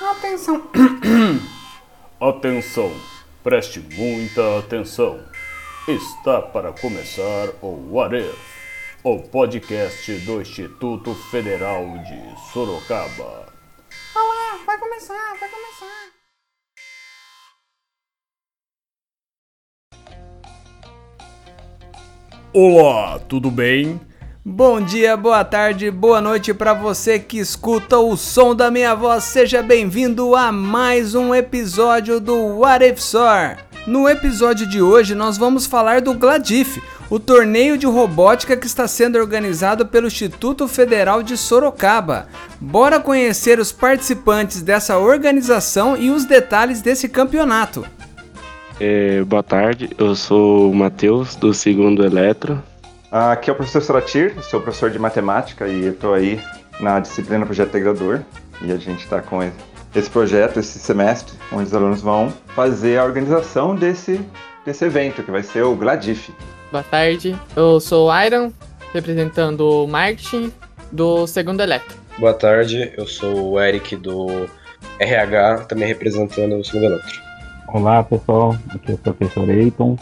Atenção. atenção. Preste muita atenção. Está para começar o What If, o podcast do Instituto Federal de Sorocaba. Olá, vai começar, vai começar. Olá, tudo bem? Bom dia, boa tarde, boa noite para você que escuta o som da minha voz. Seja bem-vindo a mais um episódio do What If. No episódio de hoje nós vamos falar do Gladif, o torneio de robótica que está sendo organizado pelo Instituto Federal de Sorocaba. Bora conhecer os participantes dessa organização e os detalhes desse campeonato. É, boa tarde, eu sou o Matheus, do segundo Eletro. Aqui é o professor Saratir, sou professor de matemática e estou aí na disciplina Projeto Integrador. E a gente está com esse projeto, esse semestre, onde os alunos vão fazer a organização desse, desse evento, que vai ser o Gladif. Boa tarde, eu sou o Iron, representando o marketing do segundo Eletro. Boa tarde, eu sou o Eric do RH, também representando o segundo Eletro. Olá pessoal, aqui é o professor Eiton,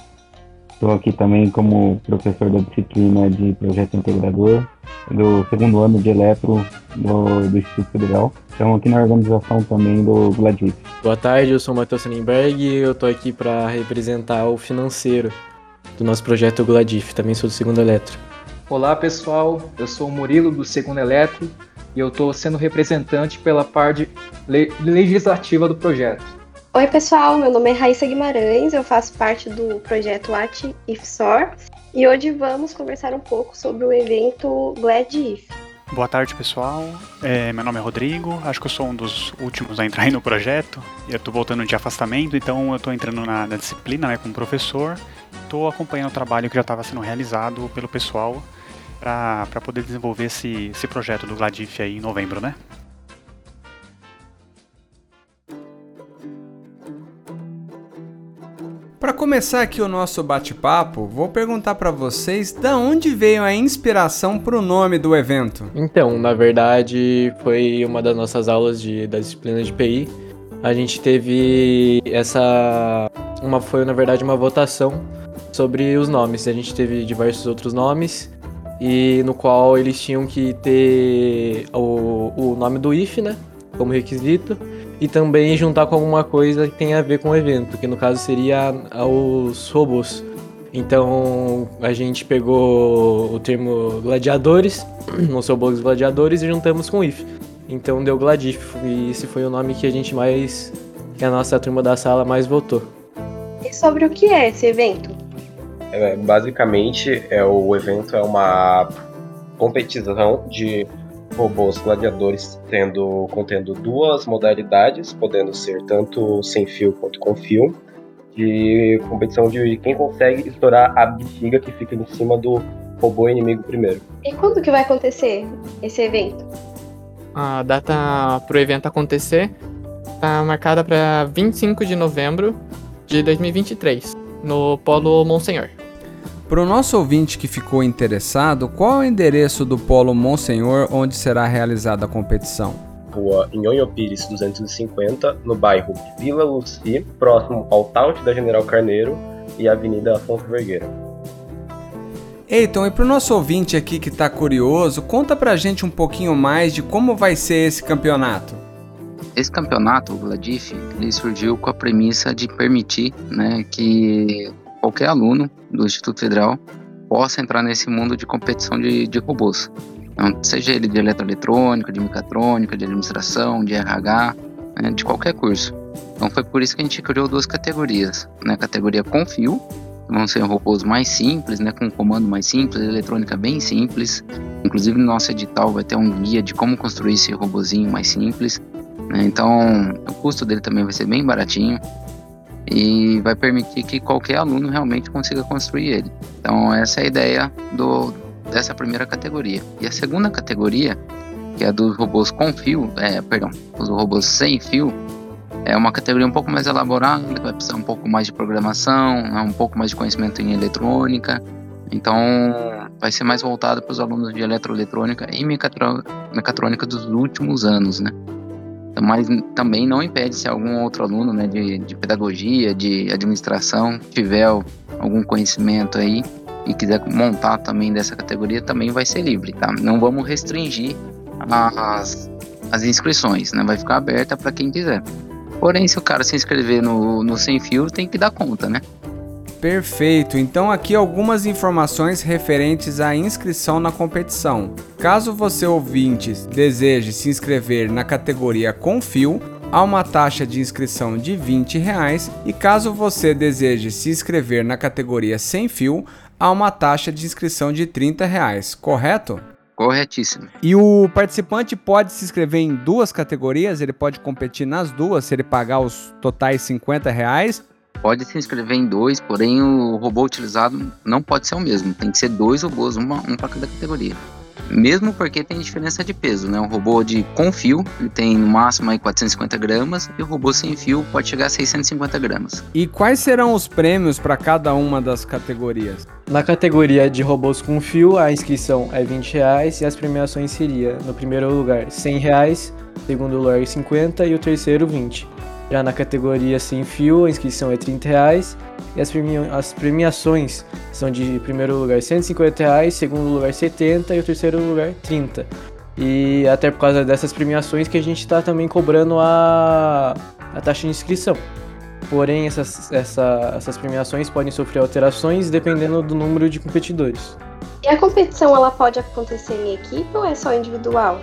Estou aqui também como professor da disciplina de projeto integrador do segundo ano de eletro do, do Instituto Federal. Estamos aqui na organização também do Gladys. Boa tarde, eu sou o Matheus Sonnenberg e eu estou aqui para representar o financeiro do nosso projeto Gladif, também sou do segundo eletro. Olá pessoal, eu sou o Murilo do segundo eletro e eu estou sendo representante pela parte legislativa do projeto. Oi, pessoal, meu nome é Raíssa Guimarães, eu faço parte do projeto At IFSOR e hoje vamos conversar um pouco sobre o evento Glad If. Boa tarde, pessoal. É, meu nome é Rodrigo, acho que eu sou um dos últimos a entrar aí no projeto. Eu estou voltando de afastamento, então eu estou entrando na, na, disciplina né, como professor. Estou acompanhando o trabalho que já estava sendo realizado pelo pessoal para poder desenvolver esse, esse projeto do Gladif aí em novembro, né? Para começar aqui o nosso bate-papo, vou perguntar para vocês da onde veio a inspiração para o nome do evento. Então, na verdade, foi uma das nossas aulas de, da disciplina de PI. A gente teve essa, uma foi na verdade uma votação sobre os nomes. A gente teve diversos outros nomes e no qual eles tinham que ter o, o nome do IF, né, como requisito e também juntar com alguma coisa que tenha a ver com o evento, que no caso seria os robôs. Então a gente pegou o termo gladiadores, os robôs gladiadores, e juntamos com IF. Então deu Gladif, e esse foi o nome que a gente mais. que a nossa turma da sala mais votou. E sobre o que é esse evento? É, basicamente, é, o evento é uma competição de robôs gladiadores tendo, contendo duas modalidades, podendo ser tanto sem fio quanto com fio, de competição de quem consegue estourar a bexiga que fica em cima do robô inimigo primeiro. E quando que vai acontecer esse evento? A data para o evento acontecer está marcada para 25 de novembro de 2023, no Polo Monsenhor. Para o nosso ouvinte que ficou interessado, qual é o endereço do Polo Monsenhor onde será realizada a competição? Rua Nhonho Pires 250, no bairro Vila Luci, próximo ao Taut da General Carneiro e Avenida Afonso Vergueira. Eiton, e para o nosso ouvinte aqui que está curioso, conta para a gente um pouquinho mais de como vai ser esse campeonato. Esse campeonato, o Gladif, ele surgiu com a premissa de permitir né, que qualquer aluno do Instituto Federal possa entrar nesse mundo de competição de, de robôs. Então, seja ele de eletroeletrônica, de mecatrônica, de administração, de RH, né, de qualquer curso. Então foi por isso que a gente criou duas categorias, né? A categoria com fio, vão ser robôs mais simples, né, com comando mais simples, eletrônica bem simples. Inclusive no nosso edital vai ter um guia de como construir esse robozinho mais simples. Né? Então o custo dele também vai ser bem baratinho e vai permitir que qualquer aluno realmente consiga construir ele. Então essa é a ideia do, dessa primeira categoria. E a segunda categoria, que é a dos robôs com fio, é, perdão, os robôs sem fio, é uma categoria um pouco mais elaborada, vai precisar um pouco mais de programação, né, um pouco mais de conhecimento em eletrônica. Então vai ser mais voltado para os alunos de eletroeletrônica e mecatrônica dos últimos anos, né? Mas também não impede se algum outro aluno né, de, de pedagogia, de administração, tiver algum conhecimento aí e quiser montar também dessa categoria, também vai ser livre, tá? Não vamos restringir as, as inscrições, né? Vai ficar aberta para quem quiser. Porém, se o cara se inscrever no, no Sem Fio, tem que dar conta, né? Perfeito, então aqui algumas informações referentes à inscrição na competição. Caso você ouvintes deseje se inscrever na categoria com fio, há uma taxa de inscrição de 20 reais, e caso você deseje se inscrever na categoria sem fio, há uma taxa de inscrição de 30 reais, correto? Corretíssimo. E o participante pode se inscrever em duas categorias? Ele pode competir nas duas se ele pagar os totais 50 reais? Pode se inscrever em dois, porém o robô utilizado não pode ser o mesmo. Tem que ser dois robôs, uma, um para cada categoria. Mesmo porque tem diferença de peso, né? Um robô de com fio, ele tem no máximo aí 450 gramas, e o robô sem fio pode chegar a 650 gramas. E quais serão os prêmios para cada uma das categorias? Na categoria de robôs com fio, a inscrição é 20 reais e as premiações seria, no primeiro lugar, 100 reais, segundo lugar 50 e o terceiro 20. Já na categoria sem fio, a inscrição é 30 reais e as, premia as premiações são de primeiro lugar 150 reais, segundo lugar 70 e o terceiro lugar 30. E até por causa dessas premiações que a gente está também cobrando a, a taxa de inscrição. Porém, essas, essa, essas premiações podem sofrer alterações dependendo do número de competidores. E a competição ela pode acontecer em equipe ou é só individual?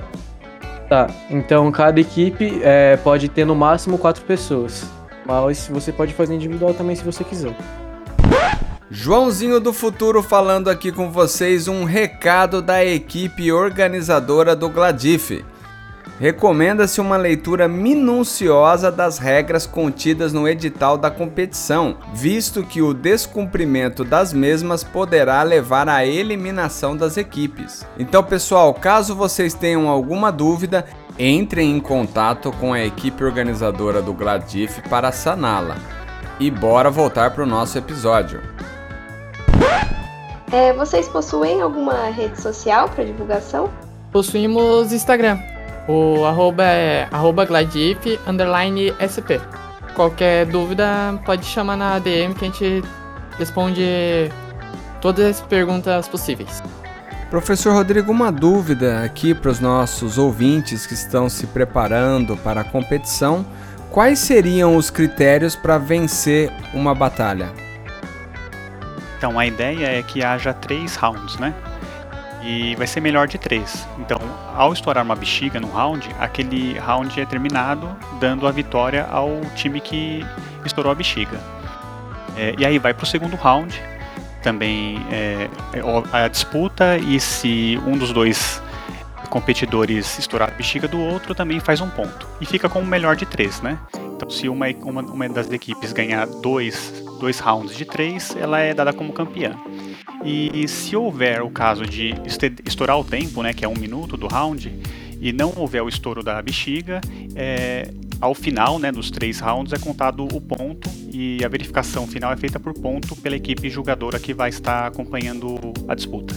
Tá, então cada equipe é, pode ter no máximo quatro pessoas. Mas você pode fazer individual também se você quiser. Joãozinho do Futuro falando aqui com vocês um recado da equipe organizadora do Gladif. Recomenda-se uma leitura minuciosa das regras contidas no edital da competição, visto que o descumprimento das mesmas poderá levar à eliminação das equipes. Então, pessoal, caso vocês tenham alguma dúvida, entrem em contato com a equipe organizadora do Gladif para saná-la. E bora voltar para o nosso episódio. É, vocês possuem alguma rede social para divulgação? Possuímos Instagram. O arroba é arroba gladif, underline sp. Qualquer dúvida pode chamar na DM que a gente responde todas as perguntas possíveis. Professor Rodrigo, uma dúvida aqui para os nossos ouvintes que estão se preparando para a competição. Quais seriam os critérios para vencer uma batalha? Então, a ideia é que haja três rounds, né? E vai ser melhor de três. Então, ao estourar uma bexiga no round, aquele round é terminado dando a vitória ao time que estourou a bexiga. É, e aí vai para o segundo round, também é, a disputa, e se um dos dois competidores estourar a bexiga do outro, também faz um ponto. E fica com o melhor de três, né? Então, se uma, uma, uma das equipes ganhar dois, dois rounds de três, ela é dada como campeã. E se houver o caso de estourar o tempo, né, que é um minuto do round, e não houver o estouro da bexiga, é, ao final né, dos três rounds é contado o ponto e a verificação final é feita por ponto pela equipe julgadora que vai estar acompanhando a disputa.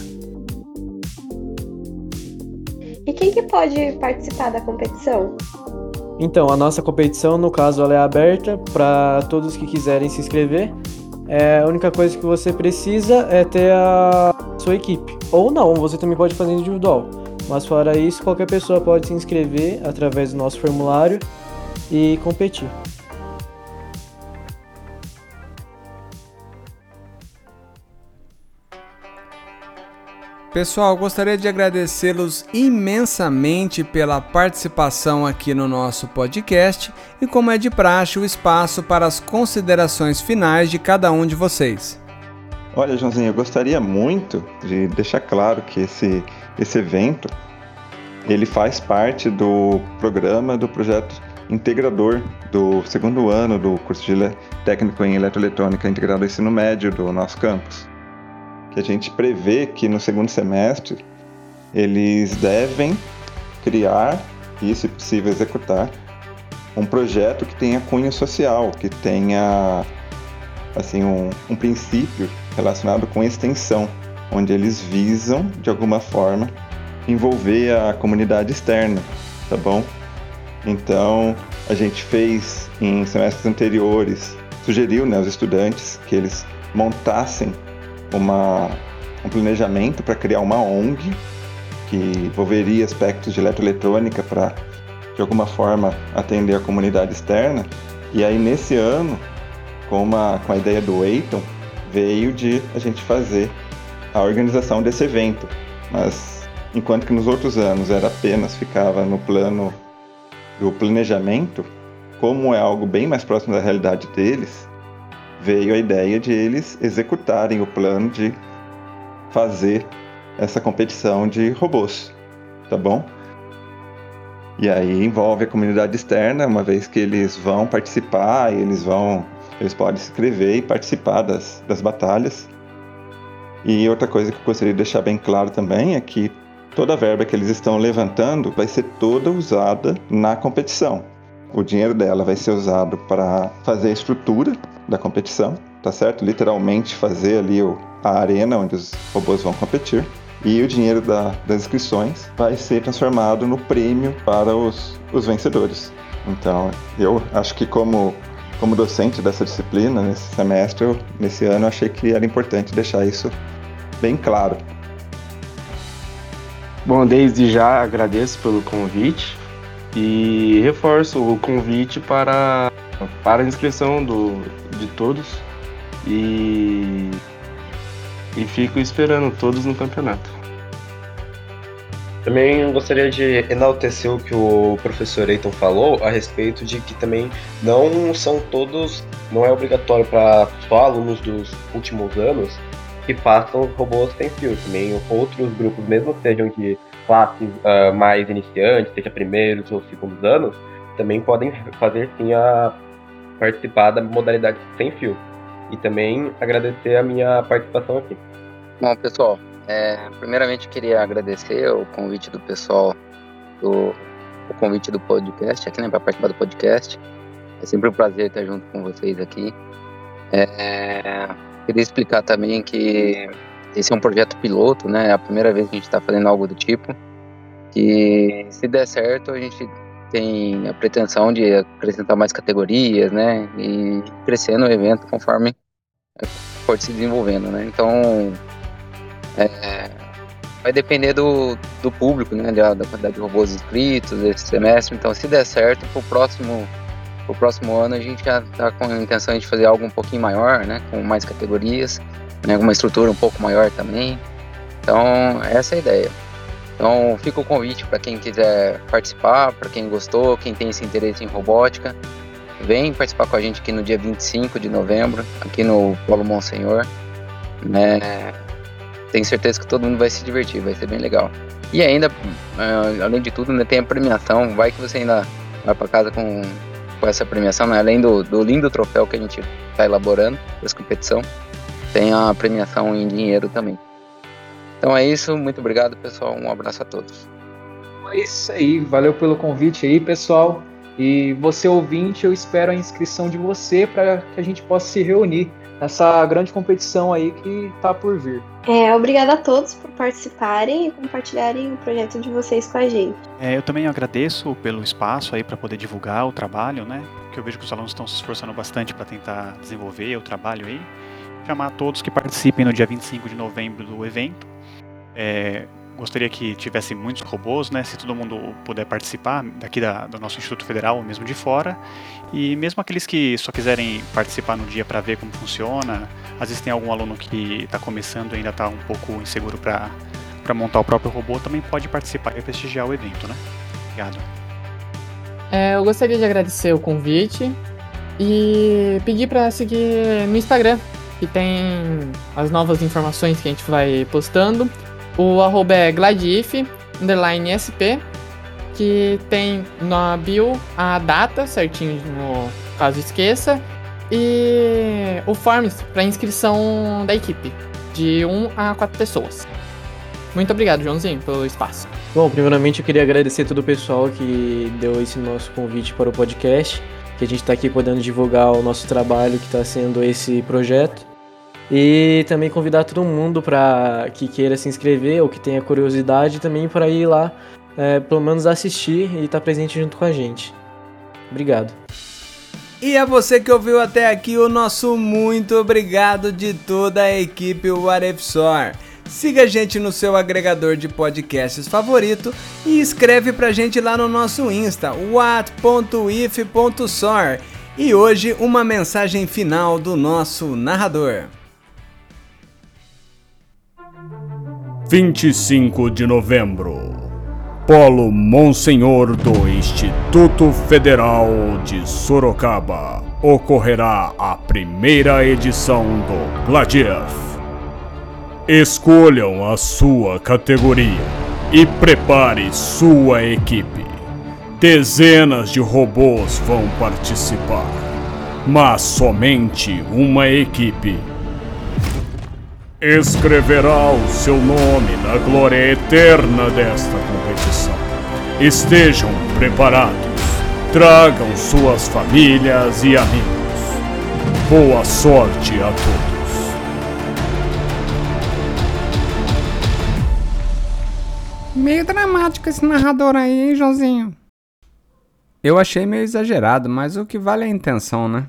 E quem que pode participar da competição? Então, a nossa competição, no caso, ela é aberta para todos que quiserem se inscrever. É, a única coisa que você precisa é ter a sua equipe. Ou não, você também pode fazer individual. Mas fora isso, qualquer pessoa pode se inscrever através do nosso formulário e competir. Pessoal, gostaria de agradecê-los imensamente pela participação aqui no nosso podcast e, como é de praxe, o espaço para as considerações finais de cada um de vocês. Olha, Joãozinho, eu gostaria muito de deixar claro que esse, esse evento ele faz parte do programa do projeto integrador do segundo ano do curso de técnico em eletroeletrônica integrado ao ensino médio do nosso campus que a gente prevê que no segundo semestre eles devem criar e, se possível, executar um projeto que tenha cunho social, que tenha assim um, um princípio relacionado com extensão, onde eles visam de alguma forma envolver a comunidade externa, tá bom? Então, a gente fez em semestres anteriores, sugeriu né, aos estudantes que eles montassem uma, um planejamento para criar uma ONG que envolveria aspectos de eletroeletrônica para, de alguma forma, atender a comunidade externa. E aí, nesse ano, com, uma, com a ideia do Eiton, veio de a gente fazer a organização desse evento. Mas, enquanto que nos outros anos era apenas ficava no plano do planejamento, como é algo bem mais próximo da realidade deles, veio a ideia de eles executarem o plano de fazer essa competição de robôs, tá bom? E aí envolve a comunidade externa, uma vez que eles vão participar, eles vão, eles podem se inscrever e participar das, das batalhas. E outra coisa que eu gostaria de deixar bem claro também é que toda a verba que eles estão levantando vai ser toda usada na competição. O dinheiro dela vai ser usado para fazer a estrutura da competição, tá certo? Literalmente fazer ali a arena onde os robôs vão competir. E o dinheiro da, das inscrições vai ser transformado no prêmio para os, os vencedores. Então, eu acho que como, como docente dessa disciplina, nesse semestre, nesse ano, achei que era importante deixar isso bem claro. Bom, desde já agradeço pelo convite e reforço o convite para, para a inscrição do, de todos e, e fico esperando todos no campeonato. Também gostaria de enaltecer o que o professor Eiton falou a respeito de que também não são todos, não é obrigatório para só alunos dos últimos anos que façam robôs sem fio. Também outros grupos, mesmo que sejam de classes uh, mais iniciantes, seja primeiros ou segundos anos, também podem fazer sim a participar da modalidade sem fio. E também agradecer a minha participação aqui. Bom, pessoal, é, primeiramente queria agradecer o convite do pessoal, do, o convite do podcast aqui, né, para participar do podcast. É sempre um prazer estar junto com vocês aqui. É, queria explicar também que esse é um projeto piloto, né? É a primeira vez que a gente está fazendo algo do tipo. Que se der certo, a gente tem a pretensão de acrescentar mais categorias, né? E crescer no evento conforme for se desenvolvendo, né? Então, é, vai depender do, do público, né? Da, da quantidade de robôs inscritos esse semestre. Então, se der certo, pro próximo pro próximo ano a gente já está com a intenção de fazer algo um pouquinho maior, né? Com mais categorias né, uma estrutura um pouco maior também. Então, essa é a ideia. Então, fica o convite para quem quiser participar, para quem gostou, quem tem esse interesse em robótica. Vem participar com a gente aqui no dia 25 de novembro, aqui no Polo Monsenhor. Né? Tenho certeza que todo mundo vai se divertir, vai ser bem legal. E ainda, eh, além de tudo, tem a premiação. Vai que você ainda vai para casa com, com essa premiação, né? além do, do lindo troféu que a gente está elaborando para competição tem a premiação em dinheiro também. Então é isso, muito obrigado pessoal, um abraço a todos. É isso aí, valeu pelo convite aí pessoal. E você ouvinte, eu espero a inscrição de você para que a gente possa se reunir nessa grande competição aí que está por vir. É, obrigada a todos por participarem e compartilharem o projeto de vocês com a gente. É, eu também agradeço pelo espaço aí para poder divulgar o trabalho, né? Que eu vejo que os alunos estão se esforçando bastante para tentar desenvolver o trabalho aí chamar todos que participem no dia 25 de novembro do evento. É, gostaria que tivesse muitos robôs, né? Se todo mundo puder participar daqui da, do nosso Instituto Federal ou mesmo de fora. E mesmo aqueles que só quiserem participar no dia para ver como funciona, às vezes tem algum aluno que está começando e ainda está um pouco inseguro para montar o próprio robô, também pode participar e prestigiar o evento, né? Obrigado. É, eu gostaria de agradecer o convite e pedir para seguir no Instagram, que tem as novas informações que a gente vai postando. O arroba é gladif, underline SP, que tem na bio a data certinho, no caso esqueça, e o Forms para inscrição da equipe, de 1 a 4 pessoas. Muito obrigado, Joãozinho, pelo espaço. Bom, primeiramente eu queria agradecer todo o pessoal que deu esse nosso convite para o podcast, que a gente está aqui podendo divulgar o nosso trabalho que está sendo esse projeto. E também convidar todo mundo para que queira se inscrever ou que tenha curiosidade também para ir lá é, pelo menos assistir e estar presente junto com a gente. Obrigado. E a você que ouviu até aqui, o nosso muito obrigado de toda a equipe What If. Siga a gente no seu agregador de podcasts favorito e escreve pra gente lá no nosso Insta, what.if.soar. E hoje uma mensagem final do nosso narrador. 25 de novembro. Polo Monsenhor do Instituto Federal de Sorocaba ocorrerá a primeira edição do Gladiev. Escolham a sua categoria e prepare sua equipe. Dezenas de robôs vão participar, mas somente uma equipe escreverá o seu nome na glória eterna desta competição. Estejam preparados, tragam suas famílias e amigos. Boa sorte a todos. Meio dramático esse narrador aí, hein, Joãozinho? Eu achei meio exagerado, mas o que vale é a intenção, né?